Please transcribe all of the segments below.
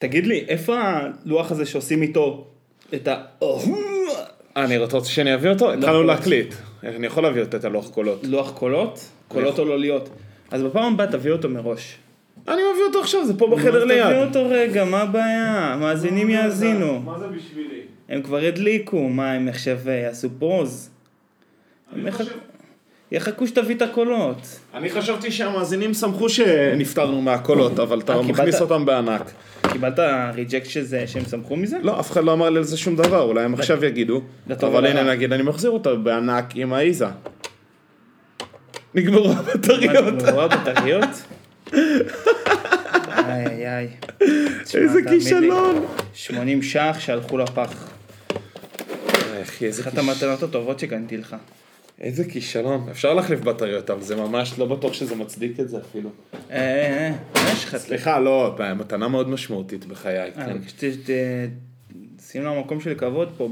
תגיד לי, איפה הלוח הזה שעושים איתו את ה... אני רוצה שאני אביא אותו? התחלנו. להקליט. אני יכול להביא אותו את הלוח קולות. לוח קולות? קולות או לא להיות. אז בפעם הבאה תביא אותו מראש. אני מביא אותו עכשיו, זה פה בחדר אז תביא ליד. אותו רגע, מה הבעיה? המאזינים יאזינו. מה זה בשבילי? הם כבר הדליקו, מה הם עכשיו אה, יעשו פוז? יחכו- שתביא את הקולות. אני חשבתי שהמאזינים שמחו שנפטרנו מהקולות, אבל אתה אה, מכניס? אותם בענק. קיבלת ריג'קט שזה, שהם שמחו מזה? לא, אף אחד לא אמר לי על זה שום דבר, אולי הם עכשיו יגידו. אבל. הנה נגיד, אני מחזיר אותה בענק עם האיזה. נגמרו הבטריות. נגמרו הבטריות? איי איי איי. איזה כישלון. 80 ש"ח שהלכו לפח. אחי, איזה אחת כישלון. המתנות הטובות שקניתי לך. איזה כישלון. אפשר להחליף בטריות, אבל זה ממש לא בטוח שזה מצדיק את זה אפילו. אה, אה, אה, מה יש לך? סליחה, לא, מתנה מאוד משמעותית בחיי, אה, כן. שים לו מקום של כבוד פה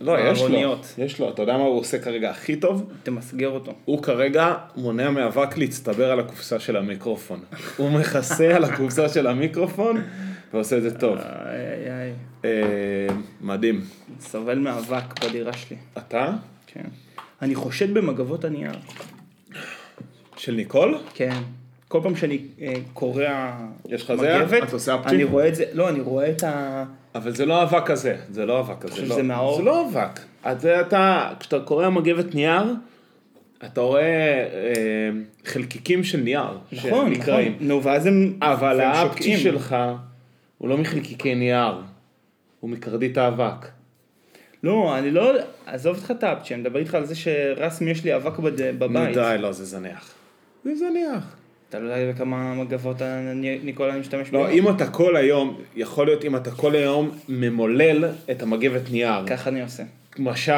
לא, יש לו, בארוניות. יש לו, אתה יודע מה הוא עושה כרגע הכי טוב? תמסגר אותו. הוא כרגע מונע מאבק להצטבר על הקופסה של המיקרופון. הוא מכסה על הקופסה של המיקרופון ועושה את זה טוב. אה, מדהים. סובל מאבק בדירה שלי. אתה? כן. אני חושד במגבות הנייר. של ניקול? כן. כל פעם שאני אה, קורע יש לך זה? מגבת, אתה עושה אפצ'י? אני רואה את זה, לא, אני רואה את ה... אבל זה לא אבק כזה, זה לא אבק כזה. לא. שזה מהאור? זה לא אבק. אז זה אתה, כשאתה קורא מגבת נייר, אתה רואה אה, חלקיקים של נייר. נכון, נכון. נו, ואז הם... אבל האפצ'י. שלך הוא לא מחלקיקי נייר, הוא מקרדית האבק. לא, אני לא... עזוב אותך את האפצ'י, אני מדבר איתך על זה שרסמי יש לי אבק בבית. די, לא, זה זניח. זה זניח. אתה לא יודע בכמה מגבות אני- ניקול אני משתמש לא? אם אתה כל היום, יכול להיות אם אתה כל היום ממולל את המגבת נייר. ככה אני עושה. למשל,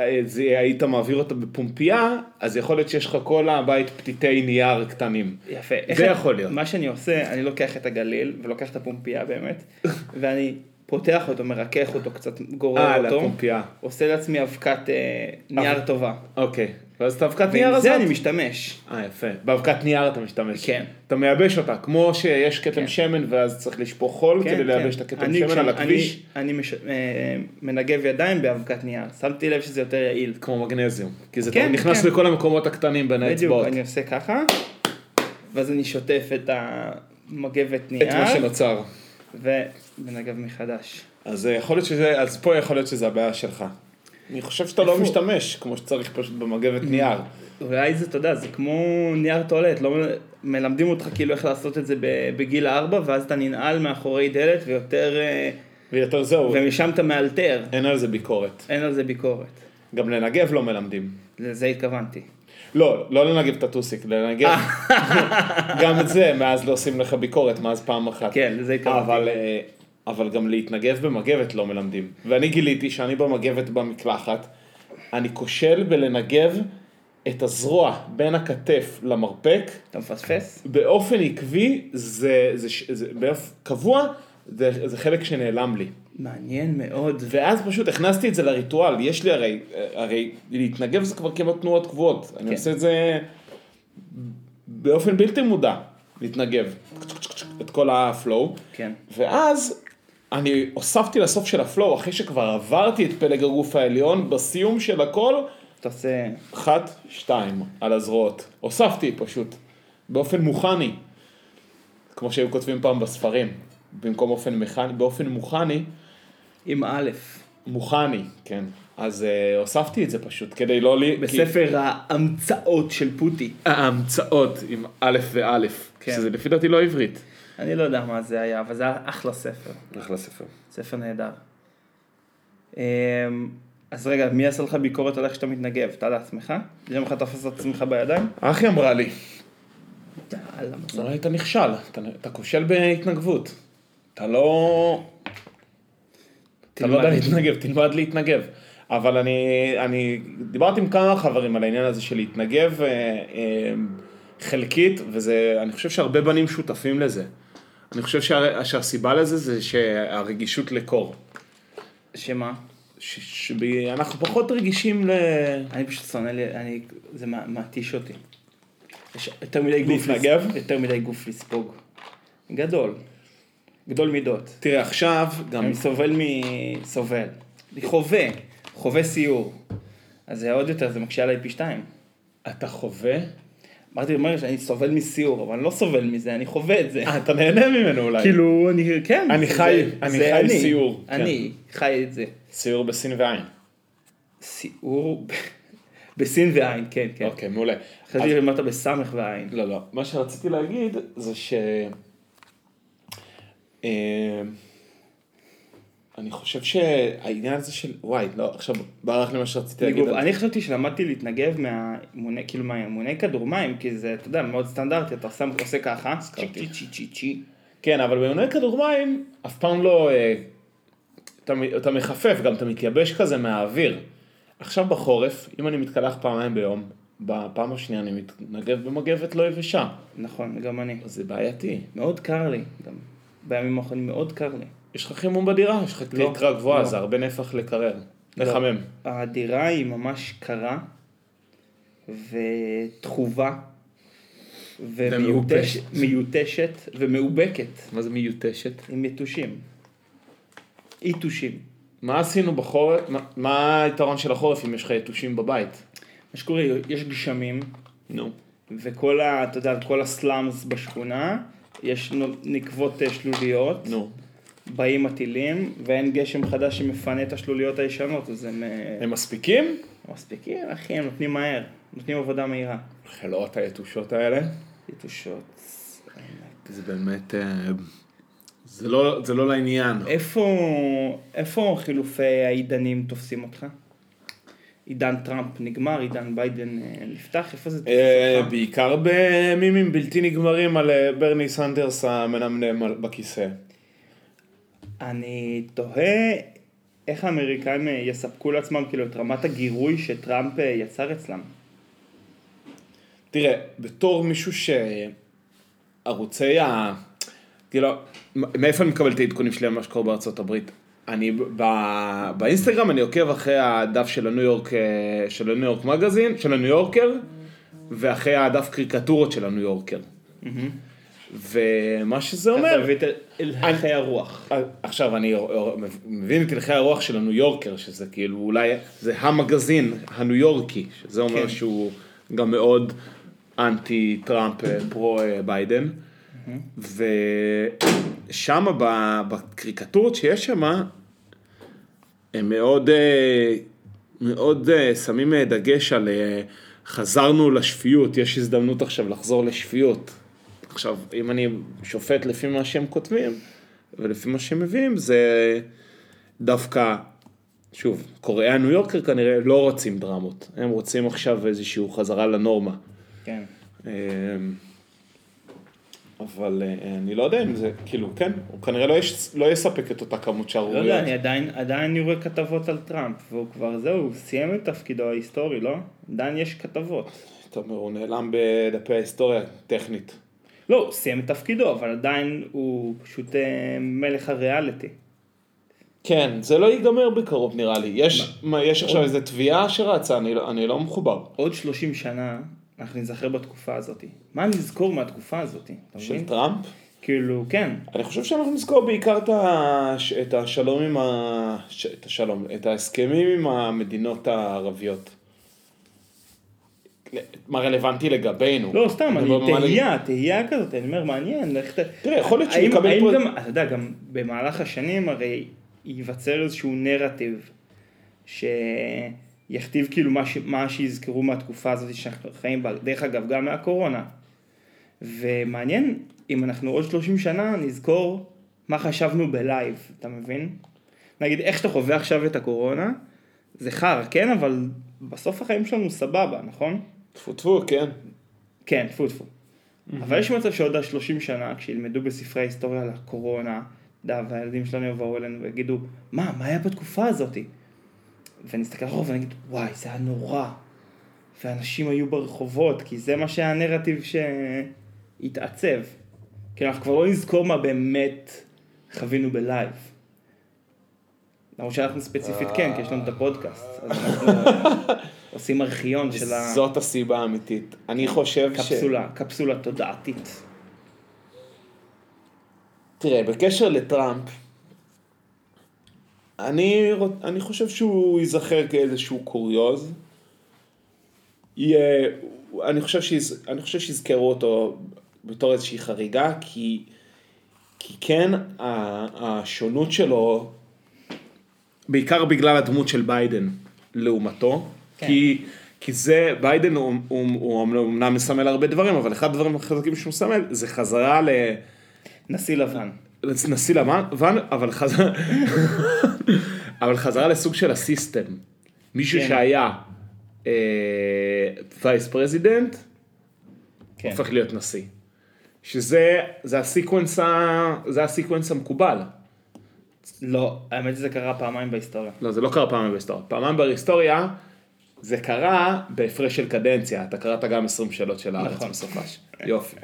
אה, היית מעביר אותה בפומפייה, אז יכול להיות שיש לך כל הבית פתיתי נייר קטנים. יפה. זה יכול להיות. מה שאני עושה, אני לוקח את הגליל, ולוקח את הפומפייה באמת, ואני פותח אותו, מרכך אותו קצת, גורר אה, אותו, לפומפייה. עושה לעצמי אבקת אה, נייר טובה. אוקיי. ואז את האבקת נייר ועם הזאת? זה אני משתמש. אה, יפה. באבקת נייר אתה משתמש. כן. אתה מייבש אותה, כמו שיש כתם כן. שמן ואז צריך לשפוך חול כדי לייבש את הכתם אני שמן כש- על אני- הכביש, אני מש- אה, מנגב ידיים באבקת נייר. שמתי לב שזה יותר יעיל. כמו מגנזיום. כי זה כן, נכנס כן. לכל המקומות הקטנים בין בדיוק, האצבעות. אני עושה ככה, ואז אני שוטף את המגבת את מה נייר, שנוצר. ומנגב מחדש. אז אה, יכול להיות שזה, אז פה יכול להיות שזה הבעיה שלך. אני חושב שאתה לא? משתמש כמו שצריך פשוט במגבת נייר. אולי זה, אתה יודע, זה כמו נייר טואלט, לא מלמדים אותך כאילו איך לעשות את זה ב- בגיל ארבע, ואז אתה ננעל מאחורי דלת ויותר, אה, ויותר זהו, ומשם אתה מאלתר, אין על זה ביקורת. אין על זה ביקורת. גם לנגב לא מלמדים. לזה התכוונתי. לא, לא לנגב את הטוסיק, לנגב. גם את זה, מאז לא עושים לך ביקורת, מאז פעם אחת. כן, לזה התכוונתי. אבל, אה, אבל גם להתנגב במגבת לא מלמדים. ואני גיליתי שאני במגבת במקלחת, אני כושל בלנגב את הזרוע בין הכתף למרפק, אתה מפספס? באופן עקבי, זה, זה, זה, זה באופן קבוע, זה, זה חלק שנעלם לי. מעניין מאוד. ואז פשוט הכנסתי את זה לריטואל, יש לי הרי, הרי להתנגב זה כבר כמעט תנועות קבועות, אני כן. עושה את זה באופן בלתי מודע, להתנגב, את כל ה flow, כן. ואז אני הוספתי לסוף של ה flow, אחרי שכבר עברתי את פלג הגוף העליון, בסיום של הכל, אתה עושה... אחת, שתיים, על הזרועות. הוספתי פשוט, באופן מוכני, כמו שהיו כותבים פעם בספרים, במקום אופן מכני, באופן מוכני, עם א', מוכני, כן. אז אה, הוספתי את זה פשוט, כדי לא לי... בספר ההמצאות של פוטי. כי... ההמצאות עם א' וא', כן. שזה לפי דעתי לא עברית. אני לא יודע מה זה היה, אבל זה היה אחלה ספר. אחלה ספר. ספר נהדר. אמ, אז רגע, מי עשה לך ביקורת על איך שאתה מתנגב? אתה לעצמך? יום אחד תפס את עצמך בידיים? אחי אמרה לי, יאללה, אתה נכשל, אתה, אתה כושל בהתנגבות. אתה לא... אתה לא יודע. להתנגב, תלמד להתנגב. אבל אני, אני דיברתי עם כמה חברים על העניין הזה של להתנגב אה, אה, חלקית, וזה, אני חושב שהרבה בנים שותפים לזה. אני חושב שה, שהסיבה לזה זה שהרגישות לקור. שמה? ש- שאנחנו פחות רגישים ל... אני פשוט שונא אני, זה מתיש אותי. יש יותר מדי גוף, להתנגב? יותר מדי גוף לספוג. גדול. גדול מידות. תראה, עכשיו גם... אני סובל מ... סובל. אני חווה, חווה סיור. אז זה עוד יותר, זה מקשה עליי פי שתיים. אתה חווה? אמרתי, אומר שאני סובל מסיור, אבל אני לא סובל מזה, אני חווה את זה. אה, אתה נהנה ממנו אולי. כאילו, אני, כן. אני חי- אני חי סיור, כן. אני חי את זה. סיור בסין ועין. סיור בסין ועין, כן, כן. אוקיי, מעולה. חשבתי שאמרת בסמך ועין. לא, לא. מה שרציתי להגיד זה ש... אה, אני חושב שהעניין הזה של... וואי, לא, עכשיו ברח לי מה שרציתי להגיד. אני חשבתי שלמדתי להתנגב מהאימוני, כאילו מהאימוני כדור מים, כי זה, אתה יודע, מאוד סטנדרטי, אתה שם, עושה ככה, צ'י צ'י צ'י צ'י. כן, אבל באימוני כדור מים אף פעם לא... אה, אתה, מחפף, גם אתה מתייבש כזה מהאוויר. עכשיו בחורף, אם אני מתקלח פעמיים ביום, בפעם השנייה אני מתנגב במגבת לא יבשה. נכון, גם אני. זה בעייתי. מאוד קר לי, גם בימים האחרונים מאוד קר לי. יש לך חימום בדירה? יש לך לא, תקרה גבוהה, לא. זה הרבה נפח לקרר. לא. לחמם. הדירה היא ממש קרה ותחובה. ומיותשת ומאובקת מה זה מיותשת? עם יתושים. יתושים. מה עשינו בחורף? מה- מה היתרון של החורף אם יש לך יתושים בבית? מה שקורה, יש גשמים נו. וכל ה... אתה יודע, כל הסלאמס בשכונה, יש נקבות אה, שלוליות, נו. באים הטילים ואין גשם חדש שמפנה את השלוליות הישנות, אז הם אה, הם מספיקים? מספיקים, אחי, הם נותנים מהר, נותנים עבודה מהירה. חלאות היתושות האלה. יתושות. זה באמת... אה, זה לא, זה לא לעניין. איפה, איפה חילופי העידנים תופסים אותך? עידן טראמפ נגמר, עידן ביידן אה, נפתח, איפה זה אה? בעיקר במימים בלתי נגמרים על אה, ברני סנדרס המנמנם בכיסא. אני תוהה איך האמריקאים יספקו לעצמם כאילו את רמת הגירוי שטראמפ יצר אצלם. תראה, בתור מישהו שערוצי ה... כאילו, מאיפה אני מקבל את העדכונים שלי על מה שקורה בארצות הברית? אני ב... באינסטגרם אני עוקב אחרי הדף של הניו יורק, אה, של הניו יורק מגזין, של הניו יורקר, ואחרי הדף קריקטורות של הניו יורקר. ומה שזה אתה אומר, מביא את הלכי הרוח. עכשיו אני מבין את הלכי הרוח של הניו יורקר, שזה כאילו אולי, זה המגזין הניו יורקי, שזה אומר כן. שהוא גם מאוד אנטי טראמפ אה, פרו אה, ביידן. ושם בקריקטורות שיש שם, הם מאוד, אה, מאוד אה, שמים אה, דגש על חזרנו לשפיות, יש הזדמנות עכשיו לחזור לשפיות. עכשיו, אם אני שופט לפי מה שהם כותבים, ולפי מה שהם מביאים, זה דווקא, שוב, קוראי הניו יורקר כנראה לא רוצים דרמות, הם רוצים עכשיו איזושהי חזרה לנורמה. כן. אבל אה, אני לא יודע אם זה, כאילו, כן, הוא כנראה לא, יש, לא יספק את אותה כמות לא שערוריות. יודע, אני עדיין, עדיין אני רואה כתבות על טראמפ, והוא כבר זהו, הוא סיים את תפקידו ההיסטורי, לא? עדיין יש כתבות. אתה אומר, הוא נעלם בדפי ההיסטוריה, טכנית. לא, הוא סיים את תפקידו, אבל עדיין הוא פשוט אה, מלך הריאליטי. כן, זה לא ייגמר בקרוב נראה לי. יש, מה, יש עכשיו איזה תביעה שרצה, אני, לא- אני לא מחובר. עוד 30 שנה, אנחנו נזכר בתקופה הזאת. מה נזכור מהתקופה הזאת? של מבין? טראמפ? כאילו, כן. אני חושב שאנחנו נזכור בעיקר את, הש... את השלום עם ה... ש... את השלום, את ההסכמים עם המדינות הערביות. מה רלוונטי לגבינו? לא, סתם, אני לג- תהייה, תהייה כזאת, אני אומר, מעניין, לך ת... תראה, יכול להיות שהוא יקבל פה... גם, אתה יודע, גם במהלך השנים הרי ייווצר איזשהו נרטיב שיכתיב כאילו מה, ש... מה שיזכרו מהתקופה הזאת שאנחנו חיים בה, דרך אגב, גם מהקורונה. ומעניין אם אנחנו עוד 30 שנה נזכור מה חשבנו בלייב, אתה מבין? נגיד, איך שאתה חווה עכשיו את הקורונה, זה חרא, כן, אבל בסוף החיים שלנו סבבה, נכון? טפו טפו, כן. כן, טפו טפו. אבל יש מצב שעוד ה-30 שנה, כשילמדו בספרי ההיסטוריה על הקורונה, אתה יודע, והילדים שלנו יבואו אלינו ויגידו, מה, מה היה בתקופה הזאת? ונסתכל אחורה ונגיד, וואי, זה היה נורא. ואנשים היו ברחובות, כי זה מה שהיה הנרטיב שהתעצב. כי אנחנו כבר לא נזכור מה באמת חווינו בלייב. למרות שאנחנו ספציפית כן, כי יש לנו את הפודקאסט. אז אנחנו עושים ארכיון של ה... זאת הסיבה האמיתית. אני חושב ש... קפסולה, קפסולה תודעתית. תראה, בקשר לטראמפ, אני, אני חושב שהוא ייזכר כאיזשהו קוריוז. יהיה, אני חושב, שיז, אני חושב שיזכרו אותו בתור איזושהי חריגה, כי, כי כן, השונות שלו, בעיקר בגלל הדמות של ביידן לעומתו, כן. כי, כי זה, ביידן הוא, הוא, הוא אמנם מסמל הרבה דברים, אבל אחד הדברים החזקים שהוא מסמל זה חזרה ל... נשיא לבן. נשיא לבן, אבל חזרה, אבל חזרה לסוג של ה system. מישהו כן. שהיה vice president, כן. הופך להיות נשיא. שזה זה ה sequence, ה, זה ה sequence המקובל. לא, האמת שזה קרה פעמיים בהיסטוריה. לא, זה לא קרה פעמיים בהיסטוריה. פעמיים בהיסטוריה זה קרה בהפרש של קדנציה. אתה קראת גם 20 שאלות של הארץ נכון. בסופש. יופי.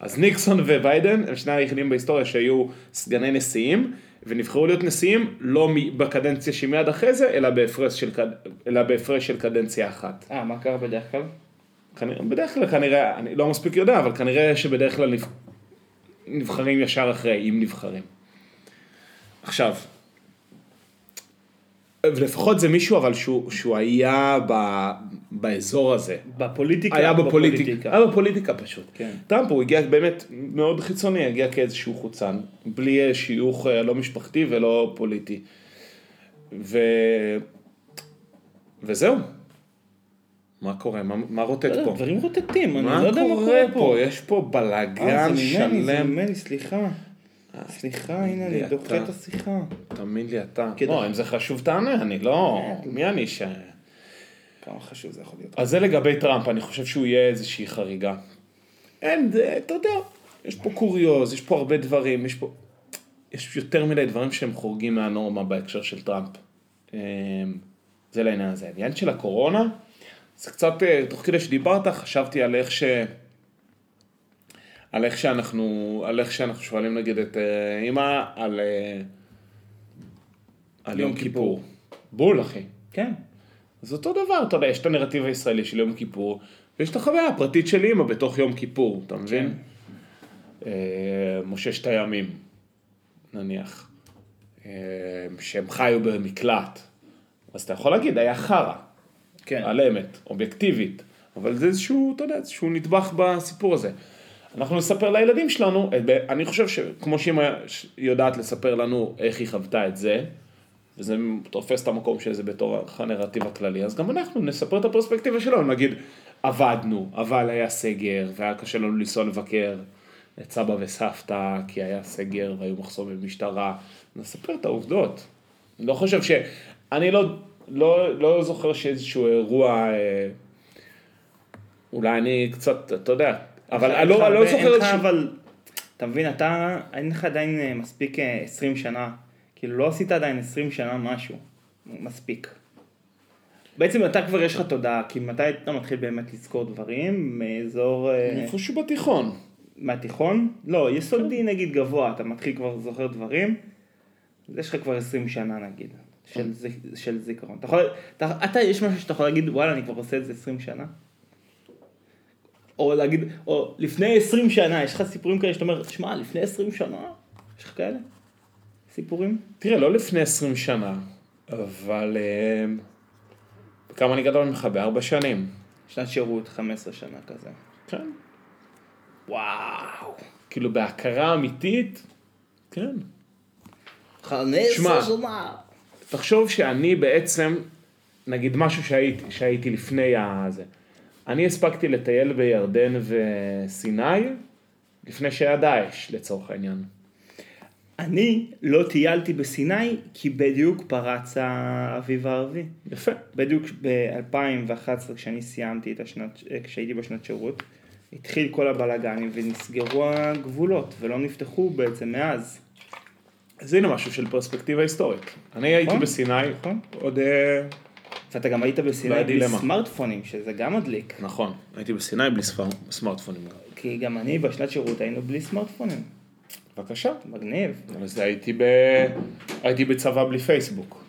אז ניקסון וביידן הם שני היחידים בהיסטוריה שהיו סגני נשיאים, ונבחרו להיות נשיאים לא בקדנציה שמיד אחרי זה, אלא בהפרש של, קד- אלא בהפרש של קדנציה אחת. אה, מה קרה בדרך כלל? כנראה, בדרך כלל כנראה, אני לא מספיק יודע, אבל כנראה שבדרך כלל נבח... נבחרים ישר אחרי, אם נבחרים. עכשיו, ולפחות זה מישהו אבל שהוא, שהוא היה ב, באזור הזה. בפוליטיקה? היה או בפוליטיקה, היה בפוליטיקה פשוט. כן. טראמפ הוא הגיע באמת מאוד חיצוני, הגיע כאיזשהו חוצן, בלי אה, שיוך אה, לא משפחתי ולא פוליטי. ו... וזהו. מה קורה? מה, מה רוטט לא פה? דברים רוטטים, אני לא יודע מה קורה פה. יש פה אה, בלאגן זה ממני, זה שלם. ממני, סליחה. סליחה, הנה, אני. דוחה את השיחה. תאמין לי אתה. לא, אם זה חשוב תענה, אני לא... מי אני ש... כמה חשוב זה יכול להיות. אז זה לגבי טראמפ, אני חושב שהוא יהיה איזושהי חריגה. אין, זה- אתה יודע, יש פה קוריוז, יש פה הרבה דברים, יש פה... יש יותר מדי דברים שהם חורגים מהנורמה בהקשר של טראמפ. אמ, זה לעניין הזה. העניין של הקורונה, זה קצת, אה, תוך כדי שדיברת, חשבתי על איך ש... על איך שאנחנו, על איך שאנחנו שואלים נגיד את אה, אימא על, אה, על יום יום כיפור. בול אחי. כן. אז אותו דבר, אתה יודע, יש את הנרטיב הישראלי של יום כיפור, ויש את החוויה הפרטית של אימא בתוך יום כיפור, אתה מבין? אה, מוששת הימים, נניח, אה, שהם חיו במקלט, אז אתה יכול להגיד, היה חרא, כן. על אמת, אובייקטיבית, אבל זה איזשהו, אתה יודע, איזשהו נדבך בסיפור הזה. אנחנו נספר לילדים שלנו, אני חושב שכמו שאמא יודעת לספר לנו איך היא חוותה את זה, וזה תופס את המקום של זה בתור הנרטיב הכללי, אז גם אנחנו נספר את הפרספקטיבה שלנו, נגיד, עבדנו, אבל היה סגר, והיה קשה לנו לנסוע לבקר את סבא וסבתא, כי היה סגר והיו מחסומים במשטרה, נספר את העובדות. אני לא חושב ש... אני לא, לא, לא זוכר שאיזשהו אירוע, אה, אולי אני קצת, אתה יודע, אבל אני לא, לא זוכר איזשהו... אבל, אתה מבין, אתה, אין לך עדיין אה, מספיק אה, 20 שנה, כאילו לא עשית עדיין 20 שנה משהו, מספיק. בעצם אתה כבר יש לך תודעה, כי מתי אתה מתחיל באמת לזכור דברים, מאזור, אה, איפשהו בתיכון. מהתיכון? לא, יסודי נגיד גבוה, אתה מתחיל כבר זוכר דברים, אז יש לך כבר 20 שנה נגיד, של, של זיכרון. אתה יכול, אתה, אתה, יש משהו שאתה יכול להגיד, וואלה, אני כבר עושה את זה 20 שנה? או להגיד, או לפני 20 שנה, יש לך סיפורים כאלה שאתה אומר, שמע, לפני 20 שנה, יש לך כאלה? סיפורים? תראה, לא לפני 20 שנה, אבל... אה, כמה אני גדול ממך? בארבע שנים. שנת שירות, 15 שנה כזה. כן. וואו. כאילו בהכרה אמיתית, כן. 15 שמע. שנה. תחשוב שאני בעצם, נגיד משהו שהייתי, שהייתי לפני הזה. אני הספקתי לטייל בירדן וסיני לפני שהיה דאעש, לצורך העניין. אני לא טיילתי בסיני, כי בדיוק פרץ האביב הערבי. יפה. בדיוק ב-2011 כשאני סיימתי את השנת, כשהייתי בשנת שירות, התחיל כל הבלאגנים ונסגרו הגבולות ולא נפתחו בעצם מאז. אז הנה משהו של פרספקטיבה היסטורית. אני הייתי בסיני, נכון. עוד... ואתה גם היית בסיני בלי. סמארטפונים, שזה גם מדליק. נכון, הייתי בסיני בלי סמארטפונים. כי גם אני בשנת שירות היינו בלי סמארטפונים. בבקשה. מגניב. אז הייתי, ב... הייתי בצבא בלי פייסבוק.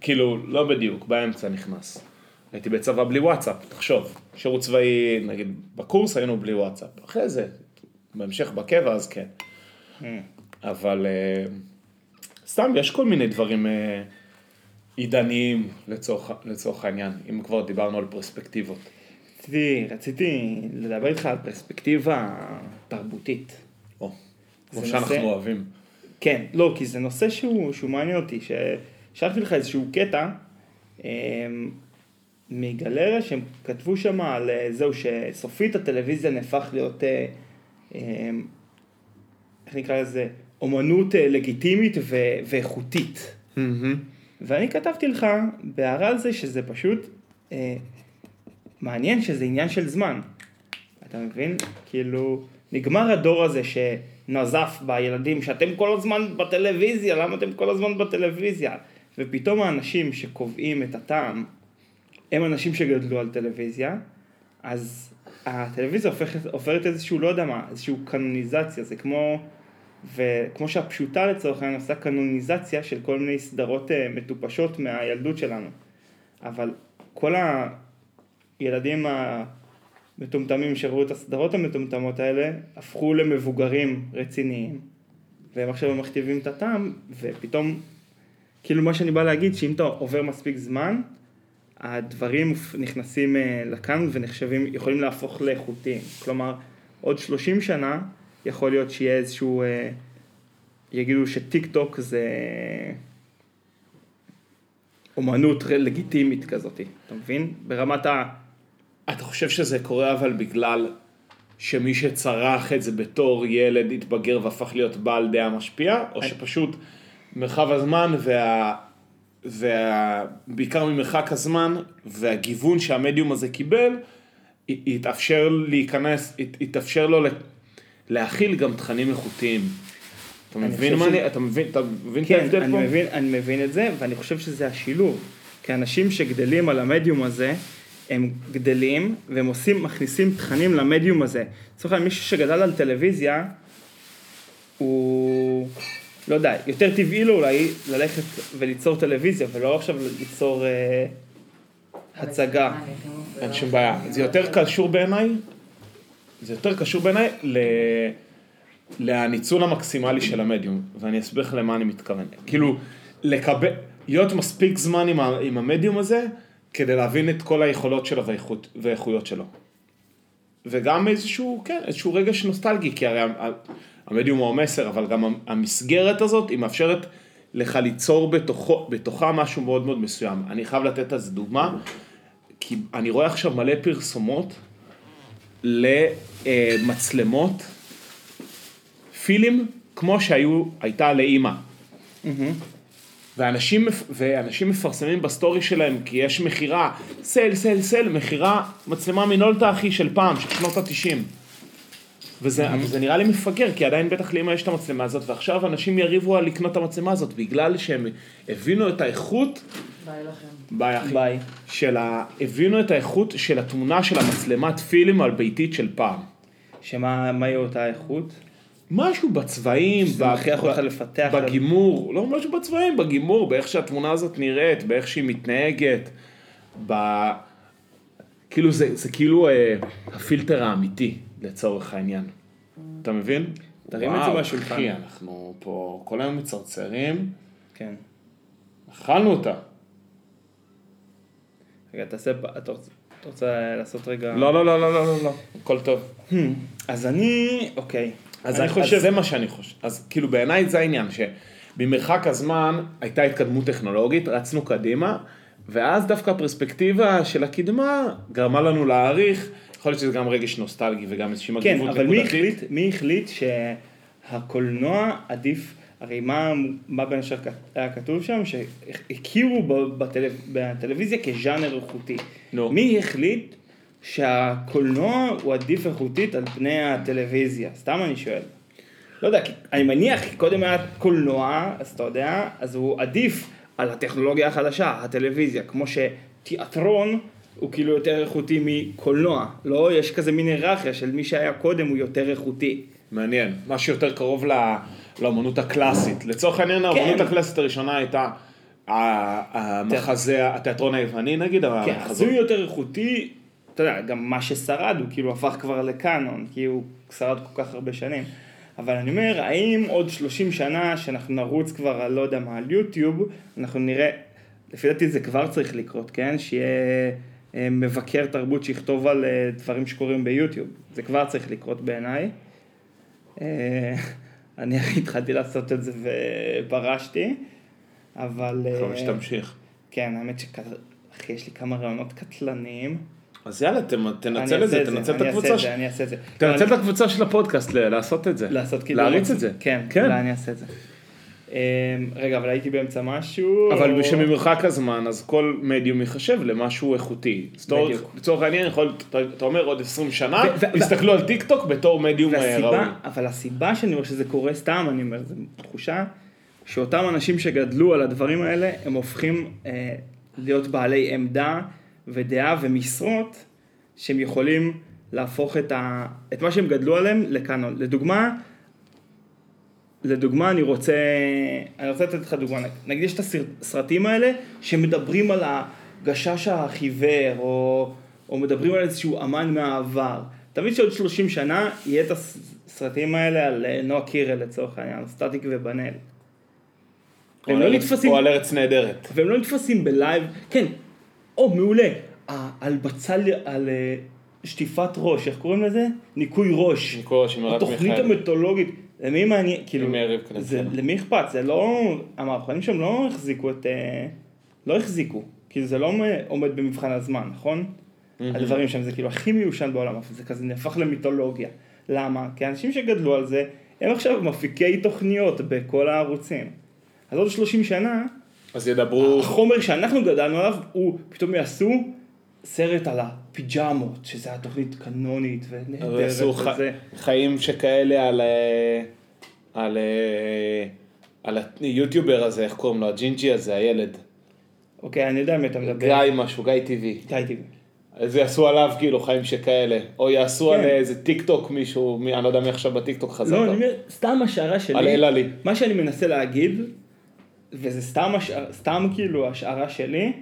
כאילו, לא בדיוק, באמצע נכנס. הייתי בצבא בלי וואטסאפ, תחשוב. שירות צבאי, נגיד, בקורס היינו בלי וואטסאפ. אחרי זה, בהמשך בקבע, אז כן. Hmm. אבל אה, סתם, יש כל מיני דברים אה, עידניים לצורך, לצורך העניין, אם כבר דיברנו על פרספקטיבות. רציתי, רציתי לדבר איתך על פרספקטיבה תרבותית. או, כמו שאנחנו נושא- אוהבים. כן, לא, כי זה נושא שהוא, שהוא מעניין אותי, ששלחתי לך איזשהו קטע אמ, מגלריה שהם כתבו שם על אה, זהו, שסופית הטלוויזיה נהפך להיות, אה, אמ, איך נקרא לזה, אומנות אה, לגיטימית ו- ואיכותית. ואני כתבתי לך בהערה על זה שזה פשוט אה, מעניין שזה עניין של זמן. אתה מבין? כאילו, נגמר הדור הזה שנזף בילדים שאתם כל הזמן בטלוויזיה, למה אתם כל הזמן בטלוויזיה? ופתאום האנשים שקובעים את הטעם הם אנשים שגדלו על טלוויזיה, אז הטלוויזיה הופכת, עוברת איזשהו, לא יודע מה, איזשהו קנוניזציה, זה כמו, וכמו שהפשוטה לצורך העניין עושה קנוניזציה של כל מיני סדרות אה, מטופשות מהילדות שלנו. אבל כל הילדים המטומטמים שראו את הסדרות המטומטמות האלה, הפכו למבוגרים רציניים, והם עכשיו מכתיבים את הטעם, ופתאום, כאילו מה שאני בא להגיד, שאם אתה עובר מספיק זמן, הדברים נכנסים אה, לכאן ונחשבים, יכולים להפוך לאיכותיים. כלומר, עוד 30 שנה יכול להיות שיהיה איזשהו, אה, יגידו שטיק טוק זה אומנות לגיטימית כזאת, אתה מבין? ברמת ה... אתה חושב שזה קורה אבל בגלל שמי שצרח את זה בתור ילד התבגר והפך להיות בעל דעה משפיעה, או שפשוט מרחב הזמן וה... וה... בעיקר ממרחק הזמן והגיוון שהמדיום הזה קיבל, י- יתאפשר להיכנס, ית- יתאפשר לו להכיל גם תכנים איכותיים. אתה אני מבין מה אני, אתה מבין, אתה מבין את כן, ההבדל אני פה? מבין, אני מבין את זה, ואני חושב שזה השילוב. כי אנשים שגדלים על המדיום הזה, הם גדלים, והם עושים, מכניסים תכנים למדיום הזה. לצורך העניין, מישהו שגדל על טלוויזיה, הוא, לא יודע, יותר טבעי לו אולי ללכת וליצור טלוויזיה, ולא עכשיו ליצור אה, הצגה. אין שום בעיה. זה יותר קשור בעיניי, זה יותר קשור בעיניי ל... לניצול המקסימלי של המדיום, ואני אסביר לך למה אני מתכוון. כאילו, לקבל, להיות מספיק זמן עם, ה... עם המדיום הזה, כדי להבין את כל היכולות שלו והאיכות... והאיכויות שלו. וגם איזשהו, כן, איזשהו רגש נוסטלגי, כי הרי המדיום הוא המסר, אבל גם המסגרת הזאת, היא מאפשרת לך ליצור בתוכו, בתוכה משהו מאוד מאוד מסוים. אני חייב לתת על זה דוגמה, כי אני רואה עכשיו מלא פרסומות למצלמות, פילם כמו שהיו, הייתה לאימא. ואנשים, ואנשים מפרסמים בסטורי שלהם כי יש מכירה, sale, sale, sale, מכירה מצלמה מינולטה אחי של פעם, של שנות התשעים. וזה, וזה נראה לי מפגר, כי עדיין בטח לאמא יש את המצלמה הזאת, ועכשיו אנשים יריבו על לקנות את המצלמה הזאת, בגלל שהם הבינו את האיכות, ביי לכם. ביי אחי, ביי. של ה... הבינו את האיכות של התמונה של המצלמת פילם הביתית של פעם. שמה מה יהיה אותה איכות? משהו בצבעים, ב- מכריח ב- אותך לפתח בגימור, לא משהו בצבעים, בגימור, באיך שהתמונה הזאת נראית, באיך שהיא מתנהגת, ב... כאילו זה, זה כאילו אה, הפילטר האמיתי לצורך העניין. אתה מבין? תרים את זה וואו, מהשולחן. אחי, אנחנו פה כל היום מצרצרים, כן. אכלנו אותה. רגע, תעשה, אתה רוצה, אתה רוצה לעשות רגע... לא, לא, לא, לא, לא, לא, לא, הכל טוב. Hmm, אז אני, אוקיי. אז, אני אני חושב... אז זה מה שאני חושב. אז כאילו בעיניי זה העניין, שבמרחק הזמן הייתה התקדמות טכנולוגית, רצנו קדימה, ואז דווקא הפרספקטיבה של הקדמה גרמה לנו להעריך, יכול להיות שזה גם רגש נוסטלגי וגם איזושהי כן, מגניבות אבל מי נקודתית. החליט, מי החליט שהקולנוע עדיף, הרי מה, מה בין השאר היה כתוב שם? שהכירו בטלו, בטלוויזיה כז'אנר איכותי. נו. מי החליט שהקולנוע הוא עדיף איכותית על פני הטלוויזיה? סתם אני שואל. לא יודע, אני מניח, קודם היה קולנוע, אז אתה יודע, אז הוא עדיף על הטכנולוגיה החדשה, הטלוויזיה, כמו שתיאטרון הוא כאילו יותר איכותי מקולנוע, לא? יש כזה מין היררכיה של מי שהיה קודם הוא יותר איכותי. מעניין, מה שיותר קרוב ל- לאמנות הקלאסית. לצורך העניין, האמנות כן. הקלאסית הראשונה הייתה המחזה, התיאטרון היווני נגיד, כן, אז. הוא יותר איכותי, אתה יודע, גם מה ששרד הוא כאילו הפך כבר לקאנון, כי הוא שרד כל כך הרבה שנים. אבל אני אומר, האם עוד 30 שנה שאנחנו נרוץ כבר, לא יודע מה, על יוטיוב, אנחנו נראה, לפי דעתי זה כבר צריך לקרות, כן? שיהיה אה, מבקר תרבות שיכתוב על אה, דברים שקורים ביוטיוב. זה כבר צריך לקרות בעיניי. אה, אני התחלתי לעשות את זה ופרשתי, אבל... מקווה שתמשיך. כן, האמת שאחי, יש לי כמה רעיונות קטלניים. אז יאללה, תנצל את זה, את תנצל את הקבוצה את אני אעשה את זה. תנצל את אבל- הקבוצה של הפודקאסט לעשות את זה. לעשות כאילו... להריץ את זה. כן, כן. אולי אני אעשה את זה. אמ, רגע, אבל הייתי באמצע משהו. אבל בשממרחק הזמן, אז כל מדיום ייחשב למשהו איכותי. בדיוק. לצורך העניין, אתה, אומר עוד 20 שנה, ו- ו- יסתכלו על טיק טוק בתור מדיום אה, ראוי. אבל הסיבה שאני אומר שזה קורה סתם, אני אומר, זו תחושה, שאותם אנשים שגדלו על הדברים האלה, הם הופכים אה, להיות בעלי עמדה ודעה ומשרות, שהם יכולים להפוך את, ה, את מה שהם גדלו עליהם לקאנון. לדוגמה, לדוגמה אני רוצה, אני רוצה לתת לך דוגמה, נגיד יש את הסרטים האלה שמדברים על הגשש החיוור, או, או מדברים על איזשהו אמן מהעבר. תמיד שעוד 30 שנה יהיה את הסרטים האלה על אה, נועה קירל לצורך העניין, סטטיק ובן אל. או הם לא נתפסים, או על ארץ נהדרת. והם לא נתפסים ב live, כן, או מעולה, על בצל, על אה, שטיפת ראש, איך קוראים לזה? ניקוי ראש. ניקוי ראש עם מרב התוכנית. המיתולוגית, למי מעניין, כאילו, כנראה. זה, למי אכפת? זה לא, המערכונים שם לא החזיקו את, אה, לא החזיקו, כאילו זה לא עומד במבחן הזמן, נכון? הדברים שם זה כאילו הכי מיושן בעולם, זה כזה נהפך למיתולוגיה. למה? כי האנשים שגדלו על זה, הם עכשיו מפיקי תוכניות בכל הערוצים. אז עוד 30 שנה, אז ידברו, החומר שאנחנו גדלנו עליו, הוא פתאום יעשו סרט על הפיג'מות, שזה היה תוכנית קנונית ונהדרת יעשו ח- וזה. חיים שכאלה על, אה, על, אה, על היוטיובר הזה, איך קוראים לו, הג'ינג'י הזה, הילד. אוקיי, אני יודע מי אתה מדבר. גיא משהו, גיא טבעי. גיא טבעי. אז יעשו עליו כאילו חיים שכאלה, או יעשו כן. על איזה טיק טוק מישהו, מי, אני לא יודע מי עכשיו בטיק טוק חזק. לא, אני אומר, סתם השערה שלי, על אלעלי. מה שאני מנסה להגיד, וזה סתם, השערה, סתם כאילו השערה שלי,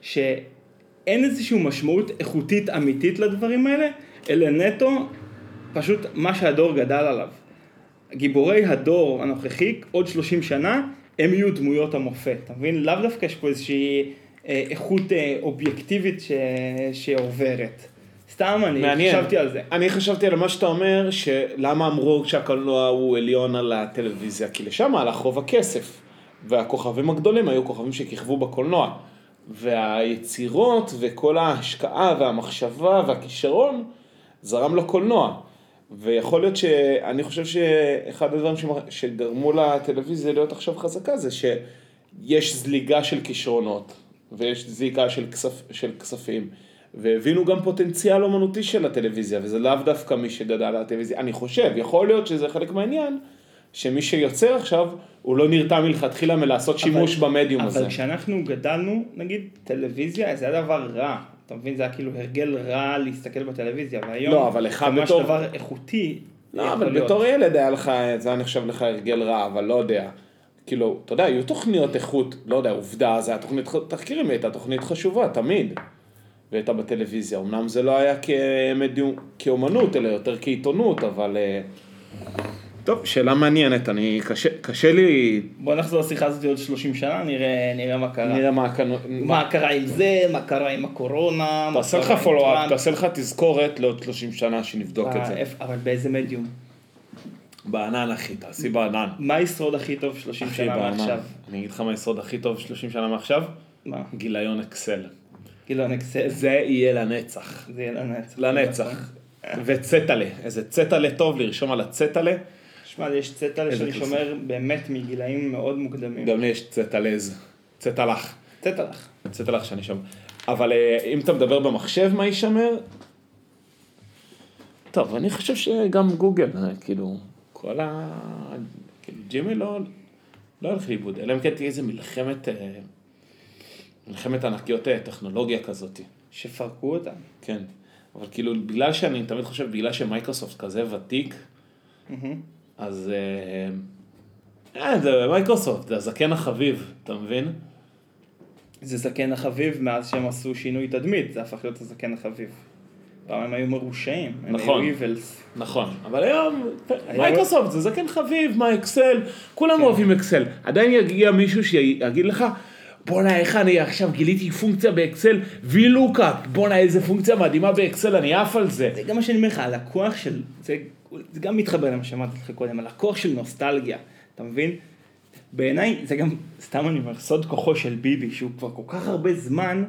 שאין איזושהי משמעות איכותית אמיתית לדברים האלה, אלא נטו פשוט מה שהדור גדל עליו. גיבורי הדור הנוכחי, עוד 30 שנה, הם יהיו דמויות המופת, אתה מבין? לאו דווקא יש פה איזושהי אה, איכות אה, אובייקטיבית ש... שעוברת. סתם אני מעניין. חשבתי על זה. אני חשבתי על מה שאתה אומר, שלמה אמרו שהקולנוע הוא עליון על הטלוויזיה, כי לשם הלך רוב הכסף. והכוכבים הגדולים היו כוכבים שכיכבו בקולנוע. והיצירות וכל ההשקעה והמחשבה והכישרון זרם לקולנוע. ויכול להיות שאני חושב שאחד הדברים שגרמו לטלוויזיה להיות עכשיו חזקה זה שיש זליגה של כישרונות ויש זליגה של, כסף, של כספים והבינו גם פוטנציאל אומנותי של הטלוויזיה וזה לאו דווקא מי שגדל על הטלוויזיה. אני חושב, יכול להיות שזה חלק מהעניין שמי שיוצר עכשיו הוא לא נרתע מלכתחילה מלעשות שימוש במדיום הזה. אבל כשאנחנו גדלנו, נגיד, טלוויזיה זה היה דבר רע. אתה מבין? זה היה כאילו הרגל רע להסתכל בטלוויזיה, והיום לא, אבל לך זה ממש בתור- דבר איכותי. לא, אבל להיות. בתור ילד היה לך, זה היה נחשב לך הרגל רע, אבל לא יודע. כאילו, אתה יודע, היו תוכניות איכות, לא יודע, עובדה, זה היה תוכנית תחקירים, הייתה תוכנית חשובה, תמיד. והייתה בטלוויזיה, אמנם זה לא היה כמדיום, כאומנות, אלא יותר כעיתונות, אבל... טוב, שאלה מעניינת, אני, קשה, קשה לי, בוא נחזור לשיחה הזאת עוד 30 שנה, נראה, נראה מה קרה. נראה מה כאן, מה קרה עם זה, מה קרה עם הקורונה. מה תעשה לך קרה פולו-אפ. תעשה לך תזכורת לעוד 30 שנה שנבדוק את אה, זה. איפה- אבל באיזה מדיום? בענן אחי, תעשי בענן. מה ישרוד הכי טוב 30 אחי, שנה. מעכשיו? אני אגיד לך מה היסוד הכי טוב 30 שנה מעכשיו? מה? גיליון אקסל. כאילו נקסל, זה יהיה לנצח. זה יהיה לנצח. לנצח. וצטלה, איזה צטלה טוב לרשום על הצטלה. שמע, יש צטלה שאני. שומר באמת מגילאים מאוד מוקדמים. גם לי יש צטלז. צטלח. צטלך. צטלח שאני שומר. אבל אה, אם אתה מדבר במחשב מה יישמר? טוב, אני חושב שגם גוגל, אה, כאילו, כל ה... כאילו, ג'ימי לא... לא הולך לאיבוד, אלא אם כן תהיה איזה מלחמת... אה, מלחמת ענקיות טכנולוגיה כזאת. שפרקו אותם. כן. אבל כאילו, בגלל שאני תמיד חושב, בגלל שמייקרוסופט כזה ותיק, מהמם. אז... אה, אה, זה מייקרוסופט, זה הזקן החביב, אתה מבין? זה זקן החביב מאז שהם עשו שינוי תדמית, זה הפך להיות הזקן החביב. פעם הם היו מרושעים, הם נכון. היו evils. נכון, אבל היום היום- מייקרוסופט זה זקן חביב, מה אקסל, כולם כן. אוהבים אקסל. עדיין יגיע מישהו שיגיד לך, בואנה איך אני עכשיו גיליתי פונקציה באקסל, VLOOKUP, בואנה איזה פונקציה מדהימה באקסל, אני עף על זה. זה גם מה שאני אומר לך, הלקוח של, זה, זה גם מתחבר למה שאמרתי לך קודם, הלקוח של נוסטלגיה, אתה מבין? בעיניי זה גם, סתם אני אומר, סוד כוחו של ביבי, שהוא כבר כל כך הרבה זמן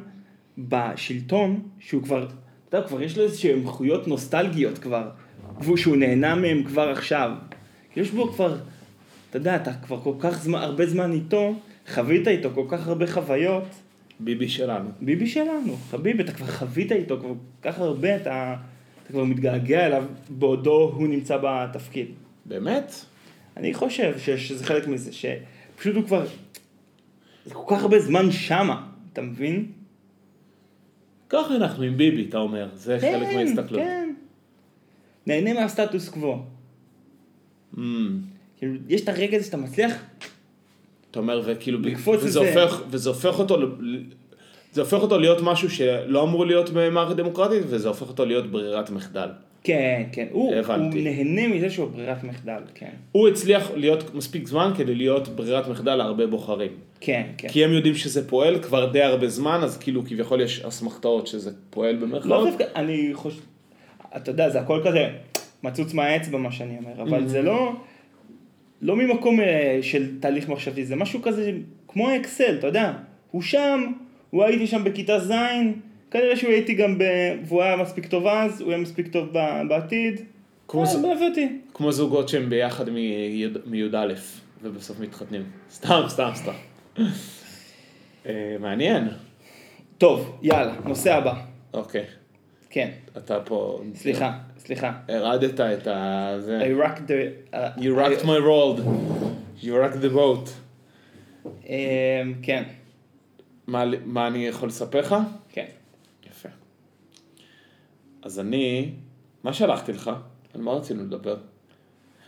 בשלטון, שהוא כבר, אתה יודע, כבר יש לו איזשהם איכויות נוסטלגיות כבר, והוא שהוא נהנה מהם כבר עכשיו. יש בו כבר, אתה יודע, אתה כבר כל כך זמן, הרבה זמן איתו, חווית איתו כל כך הרבה חוויות, ביבי שלנו. ביבי שלנו, חביבי, אתה כבר חווית איתו כל כך הרבה, אתה, אתה כבר מתגעגע אליו בעודו הוא נמצא בתפקיד. באמת? אני חושב ש- שזה חלק מזה, שפשוט הוא כבר, זה כל כך הרבה זמן שמה, אתה מבין? ככה אנחנו עם ביבי, אתה אומר, זה חלק מההסתכלות. כן. נהנה מהסטטוס קוו. Mm. כאילו, יש את הרגע הזה שאתה מצליח, אתה אומר, וכאילו, וזה את זה. הופך, וזה הופך אותו, זה הופך אותו להיות משהו שלא אמור להיות במערכת דמוקרטית, וזה הופך אותו להיות ברירת מחדל. כן, כן, הוא, הוא. נהנה מזה שהוא ברירת מחדל, כן. הוא הצליח להיות מספיק זמן כדי להיות ברירת מחדל להרבה בוחרים. כן, כן. כי הם יודעים שזה פועל כבר די הרבה זמן, אז כאילו כביכול יש אסמכתאות שזה פועל לא במרכאות. דווקא, אני חושב, אתה יודע, זה הכל כזה מצוץ מהאצבע מה שאני אומר, אבל זה לא, לא ממקום אה, של תהליך מחשבתי, זה משהו כזה כמו אקסל, אתה יודע, הוא שם, הוא הייתי שם בכיתה ז', כנראה שהוא הייתי גם, ב... והוא היה מספיק טוב אז, הוא יהיה מספיק טוב בעתיד, כמו אה, אותי. כמו זוגות שהם ביחד מי"א, מי"א, ובסוף מתחתנים. סתם, סתם, סתם. אה, מעניין. טוב, יאללה, נושא הבא, אוקיי. כן, אתה פה... סליחה, סליחה, הרדת את ה... זה. I rocked the... uh, You rocked my world. You rocked the boat. אה, כן, מה, מה אני יכול לספר לך? כן. יפה. אז אני, מה שלחתי לך? על מה רצינו לדבר?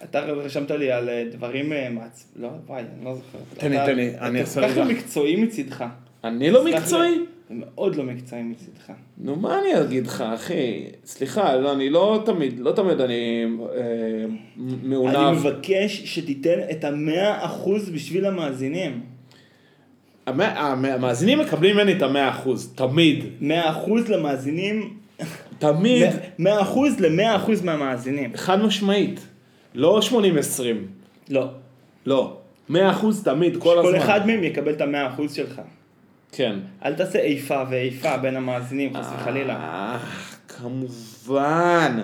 אתה רשמת לי על אה, דברים אה, מעצ... לא, וואי, אני לא זוכר. תן לי, אתה- תן לי, אני אתה אעשה כל כך לא רגע. מקצועי מצידך. אני לא. מקצועי? זה מאוד לא מקצועי מצידך. נו, מה אני אגיד לך, אחי? סליחה, לא, אני לא תמיד, לא תמיד אני אה, מעונב. אני מבקש שתיתן את המאה אחוז בשביל המאזינים. המ- המ- המאזינים מקבלים ממני את המאה אחוז, תמיד. מאה אחוז למאזינים, תמיד. מאה אחוז למאה אחוז מהמאזינים. חד משמעית. לא 80-20. לא. לא. 100 אחוז תמיד, כל הזמן. כל אחד מהם יקבל את המאה אחוז שלך. כן. אל תעשה איפה ואיפה בין המאזינים, חס וחלילה. אה, כמובן.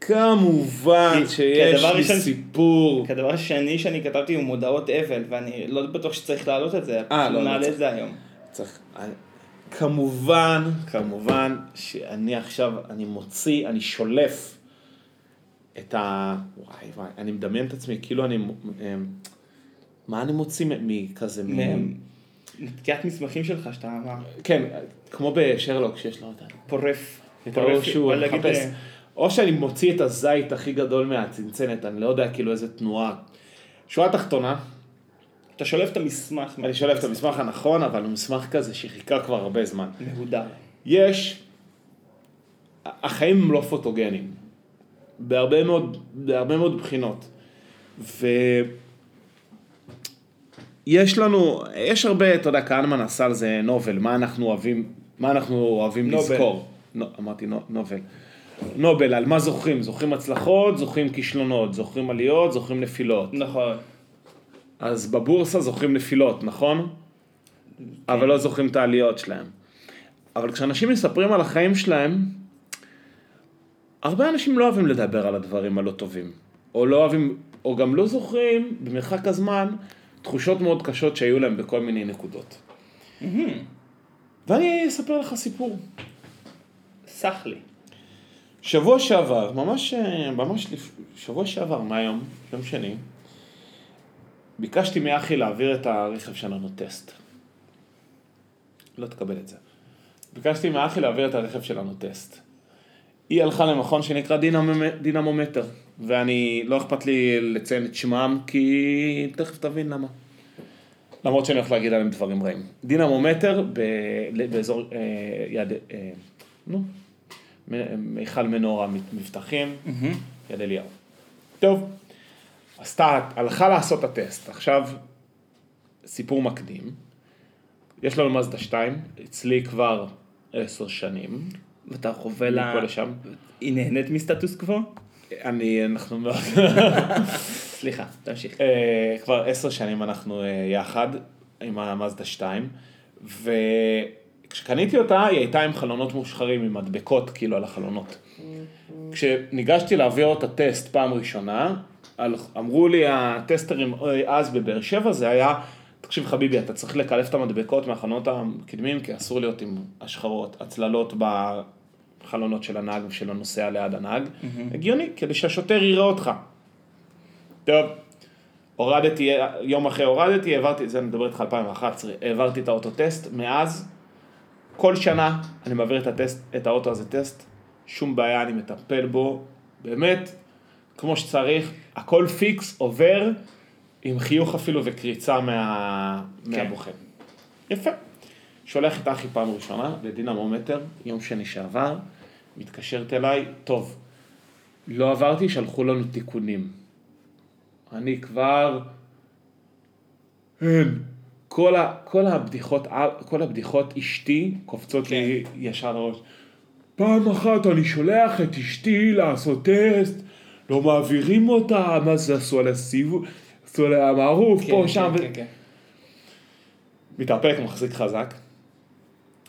כמובן שיש לי הראשון- סיפור. כי הדבר השני שאני כתבתי הוא מודעות אבל, ואני לא בטוח שצריך להעלות את זה, אה, לא, לא נעלה. את זה היום. צריך... כמובן, כמובן שאני עכשיו, אני מוציא, אני שולף את ה... וואי וואי, אני מדמיין את עצמי, כאילו אני... אמ, מה אני מוציא מכזה... מ... נתקיעת מסמכים שלך שאתה מה, כן, כמו בשרלוק שיש לו את ה... פורף. את האור שהוא מחפש. או שאני מוציא את הזית הכי גדול מהצנצנת, אני לא יודע כאילו איזה תנועה. שורה תחתונה, אתה שולף את המסמך. אני שולף את המסמך הנכון, אבל הוא מסמך כזה שחיכה כבר הרבה זמן. מהודר. יש, החיים הם לא פוטוגנים, בהרבה מאוד, בהרבה מאוד בחינות. ויש לנו, יש הרבה, אתה יודע, כהנמן עשה על זה נובל, מה אנחנו אוהבים, מה אנחנו אוהבים נובל. לזכור. נו, אמרתי נו, נובל. נובל, על מה זוכרים? זוכרים הצלחות, זוכרים כישלונות, זוכרים עליות, זוכרים נפילות. נכון. אז בבורסה זוכרים נפילות, נכון? אבל לא זוכרים את העליות שלהם. אבל כשאנשים מספרים על החיים שלהם, הרבה אנשים לא אוהבים לדבר על הדברים הלא טובים. או לא אוהבים, או גם לא זוכרים במרחק הזמן תחושות מאוד קשות שהיו להם בכל מיני נקודות. ואני אספר לך סיפור. סח לי. שבוע שעבר, ממש, אה, ממש, לפ- שבוע שעבר, מה היום? יום שני, ביקשתי מאחי להעביר את הרכב שלנו טסט. לא תקבל את זה. ביקשתי מאחי להעביר את הרכב שלנו טסט. היא הלכה למכון שנקרא דינמומ- דינמומטר, ואני, לא אכפת לי לציין את שמם, כי תכף תבין למה. למרות שאני הולך להגיד עליהם דברים רעים. דינמומטר ב... באזור אה, יד... אה, נו, מיכל מנורה מבטחים, יד אליהו. טוב, עשתה, הלכה לעשות את הטסט. עכשיו, סיפור מקדים. יש לנו מזדה 2, אצלי כבר עשר שנים. ואתה חווה לה... מפה לשם. היא נהנית מסטטוס קוו? אני, אנחנו מאוד... סליחה, תמשיך. אה, כבר עשר שנים אנחנו אה, יחד עם המאזדה 2, וכשקניתי אותה היא הייתה עם חלונות מושחרים, עם מדבקות כאילו על החלונות. כשניגשתי להעביר את הטסט פעם ראשונה, אמרו לי הטסטרים אה, אז בבאר שבע זה היה, תקשיב חביבי, אתה צריך לקלף את המדבקות מהחלונות הקדמיים, כי אסור להיות עם השחרות, הצללות בחלונות של הנהג ושל הנוסע ליד הנהג. הגיוני, כדי שהשוטר יראה אותך. טוב, הורדתי, יום אחרי הורדתי, העברתי, זה אני מדבר איתך 2011, העברתי את האוטו טסט, מאז, כל שנה אני מעביר את הטסט, את האוטו הזה טסט, שום בעיה, אני מטפל בו, באמת, כמו שצריך, הכל פיקס, עובר, עם חיוך אפילו וקריצה מה, מהבוחן. יפה. שולח את אחי פעם ראשונה לדינמומטר, יום שני שעבר, מתקשרת אליי, טוב, לא עברתי, שלחו לנו תיקונים. אני כבר... אין. כל, ה, כל הבדיחות, כל הבדיחות אשתי קופצות לי ישר לראש. פעם אחת אני שולח את אשתי לעשות טסט, לא מעבירים אותה, מה זה עשו על הסיבוב, עשו על המערוף, פה, שם, ו- כן, כן. מתאפק, מחזיק חזק,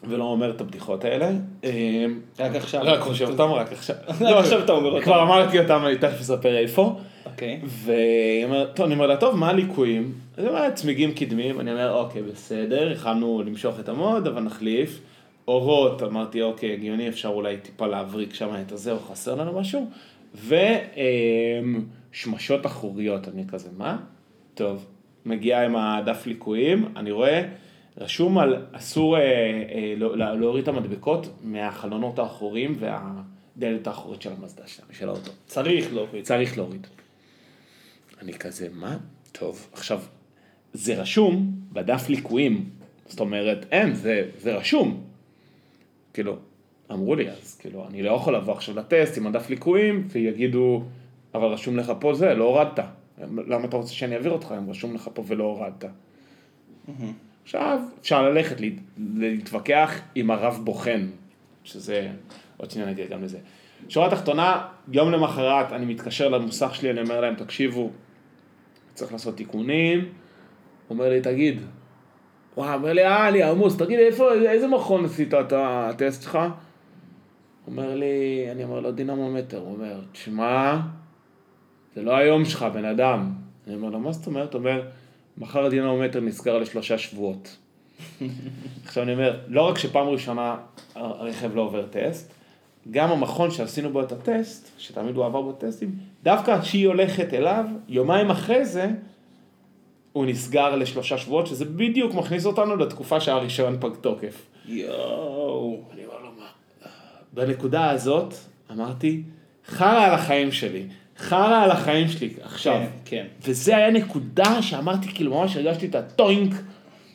ולא אומר את הבדיחות האלה. אמ, רק עכשיו. רק חושב אותם, רק עכשיו. לא, עכשיו אתה אומר אותם. כבר אמרתי אותם, אני תכף אספר איפה. אוקיי. והיא אומרת, טוב, אני אומר לה, טוב, מה הליקויים? אז היא אומרת, צמיגים קדמיים, אני אומר, אוקיי, בסדר, יכלנו למשוך את המוד, אבל נחליף. אורות, אמרתי, אוקיי, הגיוני, אפשר אולי טיפה להבריק שם את הזה, או חסר לנו משהו. ושמשות אחוריות, אני כזה, מה? טוב, מגיעה עם הדף ליקויים, אני רואה, רשום על, אסור אה, אה, לא- לה- להוריד את המדבקות מהחלונות האחוריים והדלת האחורית של המזדה של האוטו. צריך להוריד. צריך להוריד. אני כזה, מה? טוב, עכשיו, זה רשום בדף ליקויים, זאת אומרת, אין, זה, זה רשום. כאילו, אמרו לי אז, כאילו, אני לא יכול לבוא עכשיו לטסט עם הדף ליקויים, ויגידו, אבל רשום לך פה זה, לא הורדת. למה אתה רוצה שאני אעביר אותך אם רשום לך פה ולא הורדת? עכשיו, אפשר ללכת להת- להתווכח עם הרב בוחן, שזה, עוד שניה נגיע גם לזה. שורה תחתונה, יום למחרת אני מתקשר למוסך שלי, אני אומר להם, תקשיבו, צריך לעשות תיקונים. אומר לי, תגיד, וואו, אומר לי, אה, אני עמוס, תגיד, איפה, איזה מכון עשית את הטסט שלך? אומר לי, אני אומר לו, דינמומטר, הוא אומר, תשמע, זה לא היום שלך, בן אדם. אני אומר לו, מה זאת אומרת? הוא אומר, מחר הדינמומטר נסגר לשלושה שבועות. עכשיו אני אומר, לא רק שפעם ראשונה הרכב לא עובר טסט, גם המכון שעשינו בו את הטסט, שתמיד הוא עבר בו טסטים, דווקא כשהיא הולכת אליו, יומיים אחרי זה, הוא נסגר לשלושה שבועות, שזה בדיוק מכניס אותנו לתקופה שהרישיון פג תוקף. יואו. אני אומר לו, מה? בנקודה הזאת, אמרתי, חרא על החיים שלי, חרא על החיים שלי עכשיו. כן, כן. וזה היה נקודה שאמרתי, כאילו ממש הרגשתי את הטוינק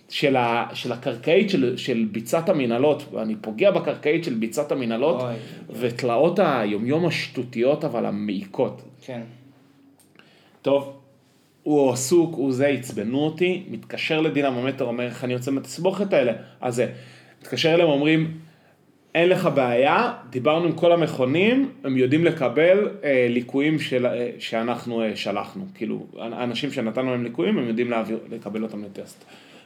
של, ה, של הקרקעית של, של ביצת המנהלות, אני פוגע בקרקעית של ביצת המנהלות. ותלאות היומיום השטותיות אבל המעיקות. כן. טוב, הוא עסוק, הוא זה, עצבנו אותי, מתקשר לדינמומטר, אומר איך אני יוצא מהתסבוכת האלה, אז זה, מתקשר אליהם, אומרים, אין לך בעיה, דיברנו עם כל המכונים, הם יודעים לקבל אה, ליקויים של, אה, שאנחנו אה, שלחנו, כאילו, אנשים שנתנו להם ליקויים, הם יודעים להעביר, לקבל אותם לטסט.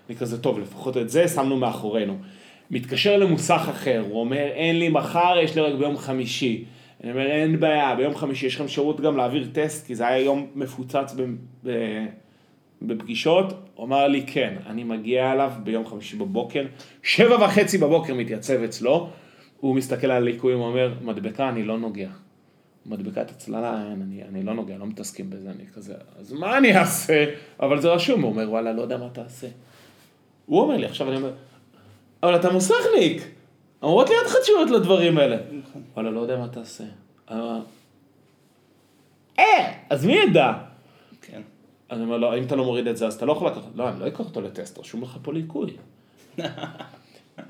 אני כזה, טוב, לפחות את זה שמנו מאחורינו. מתקשר למוסך אחר, הוא אומר, אין לי מחר, יש לי רק ביום חמישי. אני אומר, אין בעיה, ביום חמישי יש לכם שירות גם להעביר טסט, כי זה היה יום מפוצץ ב, ב, בפגישות. הוא אמר לי, כן, אני מגיע אליו ביום חמישי בבוקר, שבע וחצי בבוקר מתייצב אצלו, הוא מסתכל על הליקויים, הוא אומר, מדבקה, אני לא נוגע. מדבקת הצללה, אין, אני, אני לא נוגע, לא מתעסקים בזה, אני כזה, אז מה אני אעשה? אבל זה רשום, הוא אומר, וואלה, לא יודע מה תעשה. הוא אומר לי, עכשיו אני אומר, אבל אתה מוסכניק, אמורות להיות לך תשובות לדברים האלה. וואלה, לא יודע מה תעשה. אה, אה, אז מי ידע? כן. אני אומר לו, אם אתה לא מוריד את זה, אז אתה לא יכול לקחת, לא, אני לא אקח אותו לטסט, רשום לך פה ליקוי.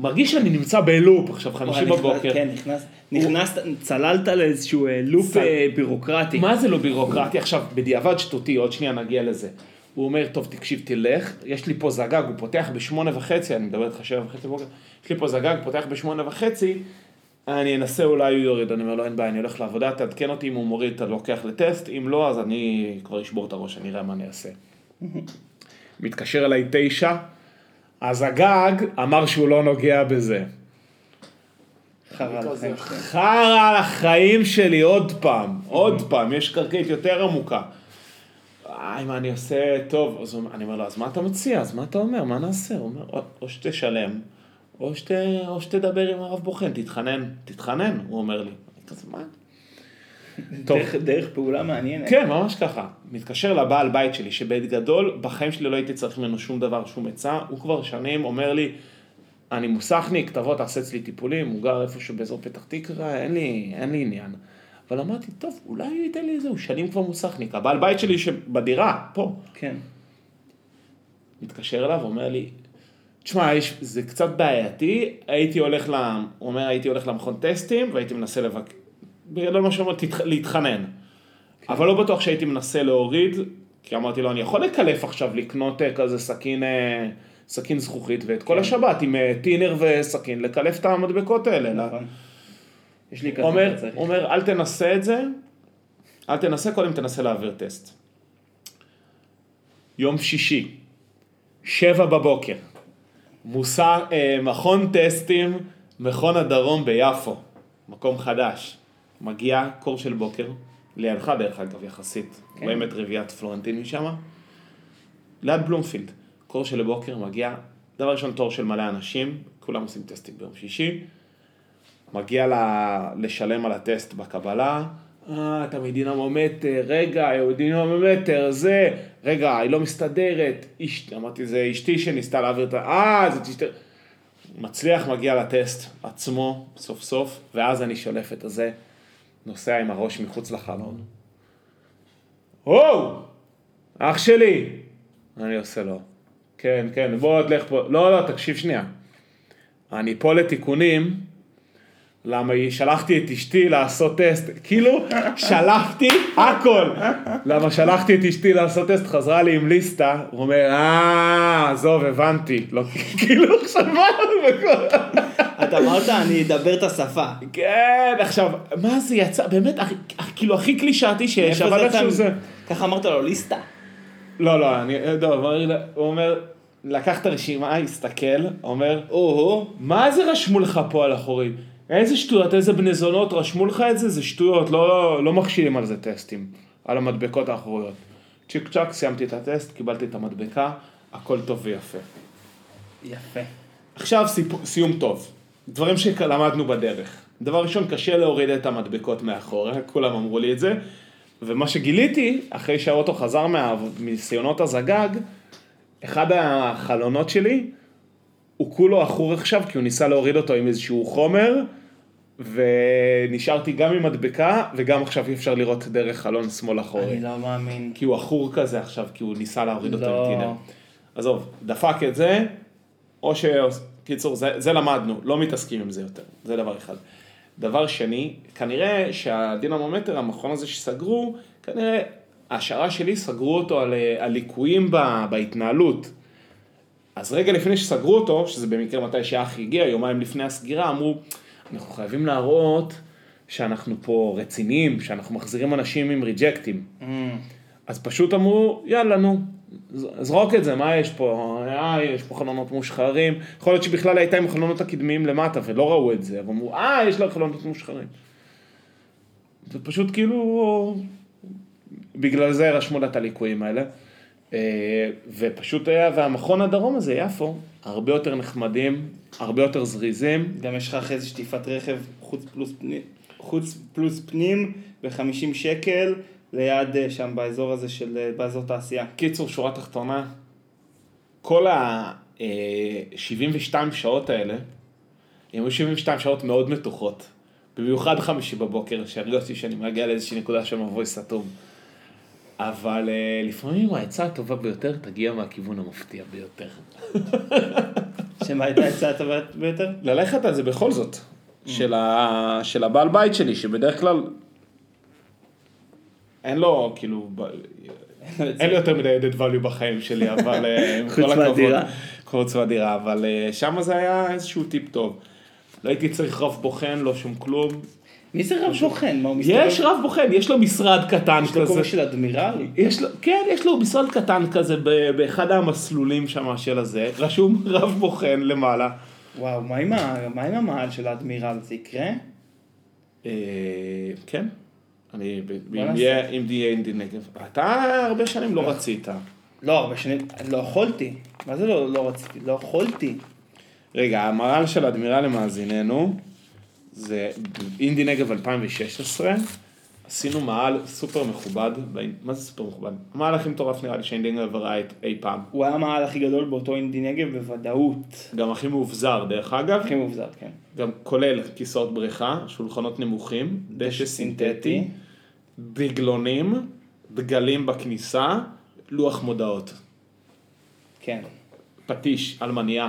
מרגיש שאני נמצא בלופ עכשיו, חמישי בבוקר. נכנס- כן, נכנס, נכנסת, צללת לאיזשהו אה, לופ אה, בירוקרטי. מה זה לא בירוקרטי? עכשיו, בדיעבד שטותי, עוד שנייה נגיע לזה. הוא אומר, טוב, תקשיב, תלך, יש לי פה זגג, הוא פותח בשמונה וחצי, אני מדבר איתך שבע וחצי בבוקר, יש לי פה זגג, פותח בשמונה וחצי, אני אנסה, אולי הוא יוריד, אני אומר לו, אין בעיה, אני הולך לעבודה, תעדכן אותי אם הוא מוריד, אתה לוקח לטסט, אם לא, אז אני כבר אשבור את הראש, אני אראה מה אני אעשה. מתקשר אליי תשע, הזגג אמר שהוא לא נוגע בזה. חרא על החיים שלי עוד פעם, עוד פעם, יש קרקעית יותר עמוקה. איי, מה אני עושה? טוב, אז הוא- אני אומר לו, אז מה אתה מציע? אז מה אתה אומר? מה נעשה? הוא אומר, "או- או שתשלם, או, שת, או שתדבר עם הרב בוחן, תתחנן, תתחנן, הוא אומר לי. אני כזה, מה? טוב. דרך- דרך פעולה מעניינת. כן, ממש ככה. מתקשר לבעל בית שלי, שבגדול, בחיים שלי לא הייתי צריך ממנו שום דבר, שום עצה. הוא כבר שנים אומר לי, אני מוסכניק, תבוא, תעשה אצלי טיפולים, הוא גר איפשהו באזור פתח תקווה, אין לי, אין לי עניין. אבל אמרתי, טוב, אולי הוא ייתן לי איזה, הוא שנים כבר מוסכניק. הבעל בית שלי שבדירה, פה, כן. מתקשר אליו, אומר לי, תשמע, יש, זה קצת בעייתי, הייתי הולך, ל, הוא אומר, הייתי הולך למכון טסטים והייתי מנסה לבק... בגדול מה שאומר. להתחנן. אבל לא בטוח שהייתי מנסה להוריד, כי אמרתי לו, אני יכול לקלף עכשיו, לקנות אה, כזה סכין, אה, סכין זכוכית, ואת כל השבת עם אה, טינר וסכין, לקלף את המדבקות האלה. לא? נכון. יש לי כזה, אומר. אומר, אל תנסה את זה, אל תנסה, קודם תנסה להעביר טסט. יום שישי, שבע בבוקר, מוסר, אה, מכון טסטים, מכון הדרום ביפו, מקום חדש. מגיע קור של בוקר, לידך דרך אגב יחסית, כן. רואים את רביעיית פלורנטין משם, ליד בלומפילד, קור של בוקר מגיע, דבר ראשון תור של מלא אנשים, כולם עושים טסטים ביום שישי, מגיע לה, לשלם על הטסט בקבלה, אה, אתה מדינמומטר, רגע, דינמומטר, זה, רגע, היא לא מסתדרת, איש, אמרתי, זה אשתי שניסתה להעביר את ה... אה, זאת אשתי... מצליח, מגיע לטסט עצמו, סוף סוף, ואז אני שולף את הזה, נוסע עם הראש מחוץ לחלון. וואו, אח שלי! אני עושה לו, כן, כן, בוא תלך פה, לא, לא, תקשיב שנייה. אני פה לתיקונים, למה היא- שלחתי את אשתי לעשות טסט, כאילו שלחתי הכל, למה שלחתי את אשתי לעשות טסט, חזרה לי עם ליסטה, הוא אומר, אה, עזוב, הבנתי, לא, כאילו עכשיו מה, אתה אמרת, אני אדבר את השפה. כן, עכשיו, מה זה יצא, באמת, כאילו הכי קלישאתי שיש, אבל איכשהו זה, ככה אמרת לו, ליסטה. לא, לא, אני, לא, הוא אומר- הוא אומר, לקח את הרשימה, הסתכל, אומר, או-הו, מה זה רשמו לך פה על החורים? איזה שטויות, איזה בני זונות רשמו לך את זה? זה שטויות, לא, לא מכשילים על זה טסטים, על המדבקות האחוריות. צ'יק צ'אק, סיימתי את הטסט, קיבלתי את המדבקה, הכל טוב ויפה. יפה. עכשיו סיפ... סיום טוב, דברים שלמדנו בדרך. דבר ראשון, קשה להוריד את המדבקות מאחורה, כולם אמרו לי את זה, ומה שגיליתי, אחרי שהאוטו חזר מה... מניסיונות הזגג, אחד החלונות שלי, הוא כולו עכור עכשיו, כי הוא ניסה להוריד אותו עם איזשהו חומר, ונשארתי גם עם מדבקה, וגם עכשיו אי אפשר לראות דרך חלון שמאל אחורי. אני לא מאמין. כי הוא עכור כזה עכשיו, כי הוא ניסה להוריד אותו לא. עם טינר. עזוב, דפק את זה, או ש... קיצור, זה, זה למדנו, לא מתעסקים עם זה יותר, זה דבר אחד. דבר שני, כנראה שהדינמומטר, המכון הזה שסגרו, כנראה, ההשערה שלי, סגרו אותו על, על ליקויים ב, בהתנהלות. אז רגע לפני שסגרו אותו, שזה במקרה מתי שהאח הגיע, יומיים לפני הסגירה, אמרו, אנחנו חייבים להראות שאנחנו פה רציניים, שאנחנו מחזירים אנשים עם ריג'קטים. Mm, אז פשוט אמרו, יאללה נו, זרוק את זה, מה יש פה? אה, יש פה חלונות מושחרים. יכול להיות שבכלל הייתה עם החלונות הקדמיים למטה ולא ראו את זה, אבל אמרו, אה, יש לה חלונות מושחרים. זה פשוט כאילו, בגלל זה רשמו לה את הליקויים האלה. אה, ופשוט היה, והמכון הדרום הזה, יפו, הרבה יותר נחמדים, הרבה יותר זריזים. גם יש לך אחרי זה שטיפת רכב חוץ פלוס פנים, חוץ פלוס פנים ב-50 שקל ליד אה, שם באזור הזה של, אה, באזור תעשייה. קיצור, שורה תחתונה, כל ה-72 שעות האלה, הם היו 72 שעות מאוד מתוחות. במיוחד חמישי בבוקר, שהרגשתי שאני מגיע לאיזושהי נקודה של מבוי סתום. אבל לפעמים העצה הטובה ביותר תגיע מהכיוון המפתיע ביותר. שמה? הייתה העצה הטובה ביותר? ללכת על זה בכל זאת, של, ה... של הבעל בית שלי, שבדרך כלל אין לו, כאילו. אין לי יותר מדי added value בחיים שלי, אבל אה, עם כל הכבוד. חוץ מהדירה, אבל אה, שם זה היה איזשהו טיפ טוב. לא הייתי צריך רב בוחן, לא שום כלום. מי זה רב בוחן? מה הוא מסתובב? יש רב בוחן, יש לו משרד קטן יש לו כזה. כובע של אדמירל? יש לו, כן, יש לו משרד קטן כזה באחד המסלולים שם של הזה, רשום רב בוחן למעלה. וואו, מה עם ה- מה עם המעל של האדמירל? זה יקרה? אה, כן, אני, אם. יהיה אם תהיה אינדי נגב. אתה הרבה שנים לא רצית. לא, הרבה שנים, לא יכולתי. מה זה לא לא רציתי? לא יכולתי. רגע, המר"ל של אדמירל למאזיננו, זה אינדי נגב 2016, עשינו מאהל סופר מכובד, מה זה סופר מכובד? המאהל הכי מטורף נראה לי שאינדי נגב ראה את- אי פעם. הוא היה המעל הכי גדול באותו אינדי נגב בוודאות. גם הכי מאובזר דרך אגב, הכי מבוזר, כן. גם כולל כיסאות בריכה, שולחנות נמוכים, דשא סינתטי, דגלונים, דגלים בכניסה, לוח מודעות, כן. פטיש, אלמניה.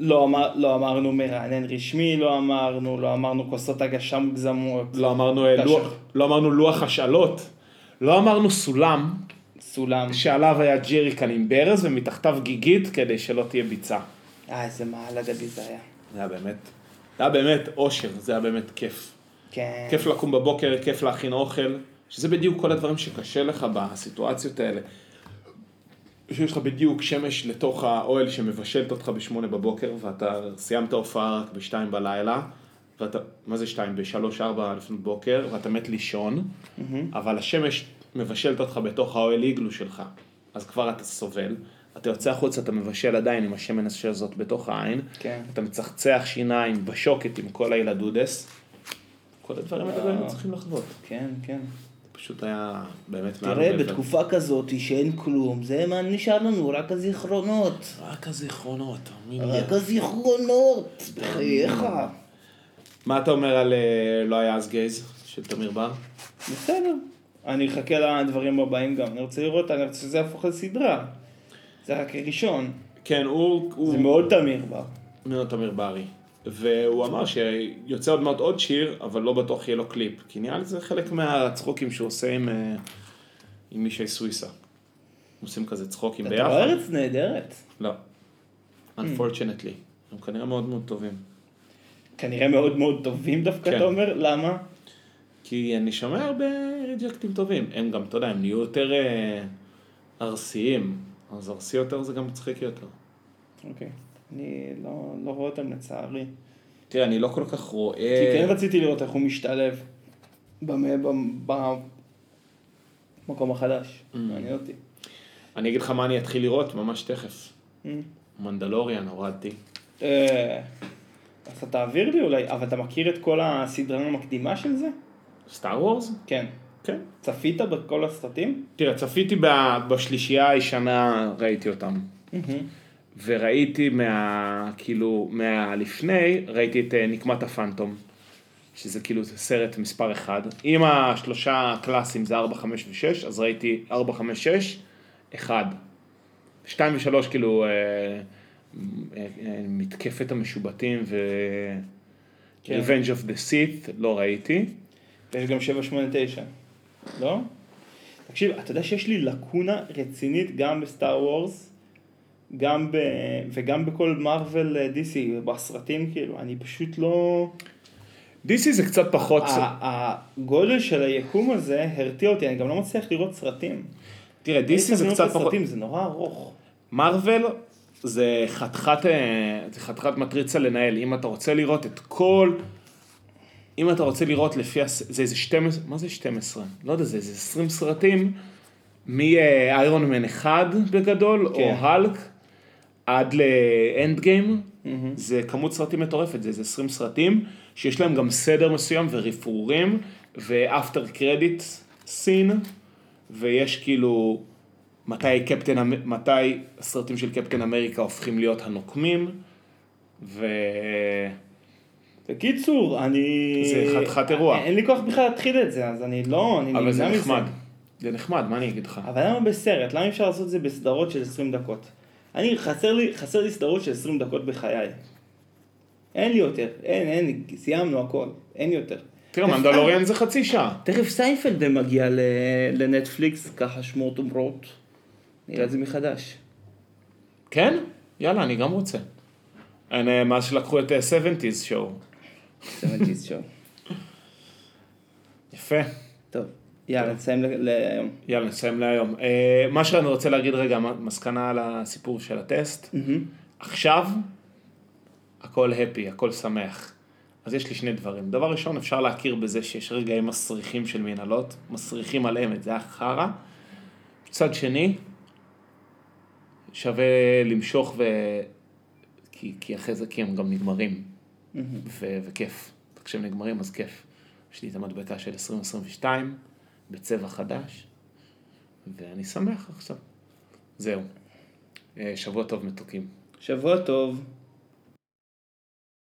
לא, אמר, לא אמרנו מרענן רשמי, לא אמרנו, לא אמרנו כוסות הגשה מוגזמות. לא אמרנו, אה. לוח, לא אמרנו לוח השאלות, לא אמרנו סולם, סולם. שעליו היה ג'ריקן עם ברז ומתחתיו גיגית כדי שלא תהיה ביצה. אה, איזה מעל אגדי זה היה. זה היה באמת, זה היה באמת אושר, זה היה באמת כיף. כן. כיף לקום בבוקר, כיף להכין אוכל, שזה בדיוק כל הדברים שקשה לך בסיטואציות האלה. שיש לך בדיוק שמש לתוך האוהל שמבשלת אותך בשמונה בבוקר, ואתה סיימת הופעה רק בשתיים בלילה, ואתה, מה זה שתיים? בשלוש ארבע לפנות בוקר, ואתה מת לישון, אבל השמש מבשלת אותך בתוך האוהל איגלו שלך, אז כבר אתה סובל. אתה יוצא החוצה, אתה מבשל עדיין עם השמן הזאת בתוך העין, כן. אתה מצחצח שיניים בשוקת עם כל הילדודס. כל הדברים האלה צריכים לחוות. כן, כן. פשוט היה באמת מעל תראה. בתקופה כזאת שאין כלום, זה מה נשאר לנו, רק הזיכרונות. רק הזיכרונות, תאמין לי. רק הזיכרונות, בחייך. מה אתה אומר על אה, לא היה אז גייז של תמיר בר? בסדר. אני אחכה לדברים הבאים גם, אני רוצה לראות, אני רוצה שזה יהפוך לסדרה. זה רק ראשון. כן. הוא- זה מאוד תמיר בר. מאוד תמיר ברי. והוא אמר שיוצא עוד מעט עוד שיר, אבל לא בטוח יהיה לו קליפ. כי נראה לי זה חלק מהצחוקים שהוא עושה עם, אה, עם מישי סוויסה. עושים כזה צחוקים אתה ביחד. רואה ארץ נהדרת. לא. Unfortunately. הם כנראה מאוד מאוד טובים. כנראה מאוד מאוד טובים דווקא, כן. אתה אומר? למה? כי אני שומע הרבה ריג'קטים טובים. הם גם, אתה יודע, הם נהיו יותר אה, ארסיים. אז ארסי יותר זה גם מצחיק יותר. אוקיי. אני לא לא רואה אותם לצערי. תראה, אני לא כל כך רואה... כי כן רציתי לראות איך הוא משתלב במ- במ- במקום החדש. Mm. מעניין אותי. אני אגיד לך מה אני אתחיל לראות ממש תכף. Mm. מנדלוריאן, הורדתי. אה, אז אתה תעביר לי אולי, אבל אתה מכיר את כל הסדרה המקדימה של זה? סטאר וורס? כן. כן. צפית בכל הסרטים? תראה, צפיתי בשלישייה הישנה, ראיתי אותם. וראיתי מה... כאילו, מהלפני, ראיתי את אה, נקמת הפנטום. שזה כאילו סרט מספר אחד. אם השלושה הקלאסיים זה 4, 5 ו-6, אז ראיתי 4, 5, 6, 1. 2 ו-3 כאילו אה, אה, אה, מתקפת המשובטים ו... כן. Revenge of the Sith, לא ראיתי. ויש גם 789. לא? תקשיב, אתה יודע שיש לי לקונה רצינית גם בסטאר וורס, גם ב... וגם בכל מארוול DC, בסרטים כאילו, אני פשוט לא... DC זה קצת פחות... הגודל של היקום הזה הרתיע אותי, אני גם לא מצליח לראות סרטים. תראה, DC זה קצת פחות... סרטים, זה נורא ארוך. מארוול זה חתיכת, אה, זה חתיכת מטריצה לנהל. אם אתה רוצה לראות את כל... אם אתה רוצה לראות לפי... הס... זה איזה 12... מה זה 12? לא יודע, זה איזה 20 סרטים. מאיירון מן אחד בגדול, כן. או האלק, עד לאנד גיים. זה כמות סרטים מטורפת, זה איזה 20 סרטים, שיש להם גם סדר מסוים ורפרורים, ואפטר קרדיט סין, ויש כאילו מתי קפטן, אמ- מתי הסרטים של קפטן אמריקה הופכים להיות הנוקמים, ו... בקיצור, אני... זה חתיכת אירוע. אין לי כוח בכלל להתחיל את זה, אז אני לא, אני אבל זה נמנע נחמד. מזה. זה נחמד, מה אני אגיד לך? אבל למה בסרט? למה אפשר לעשות את זה בסדרות של 20 דקות? אני, חסר לי, חסר לי סדרות של 20 דקות בחיי. אין לי יותר, אין, אין, סיימנו הכל, אין יותר. תראה, מנדלוריאן זה חצי שעה. תכף סיינפלד מגיע לנטפליקס, ככה שמועות אומרות. נראה את זה מחדש. כן? יאללה, אני גם רוצה. אני, מאז שלקחו את אה, 70's show. 70's show. יפה. יאללה, נסיים להיום. יאללה, נסיים להיום. אה, מה שאני רוצה להגיד רגע, מסקנה על הסיפור של הטסט. עכשיו, הכל הפי, הכל שמח. אז יש לי שני דברים. דבר ראשון, אפשר להכיר בזה שיש רגעים מסריחים של מנהלות, מסריחים על אמת, זה היה חרא. מצד שני, שווה למשוך ו... כי, כי אחרי זה, כי הם גם נגמרים, ו... וכיף. כשהם נגמרים אז כיף. יש לי את המדבקה של 2022, בצבע חדש, ואני שמח עכשיו. זהו. אה, שבוע טוב מתוקים. שבוע טוב.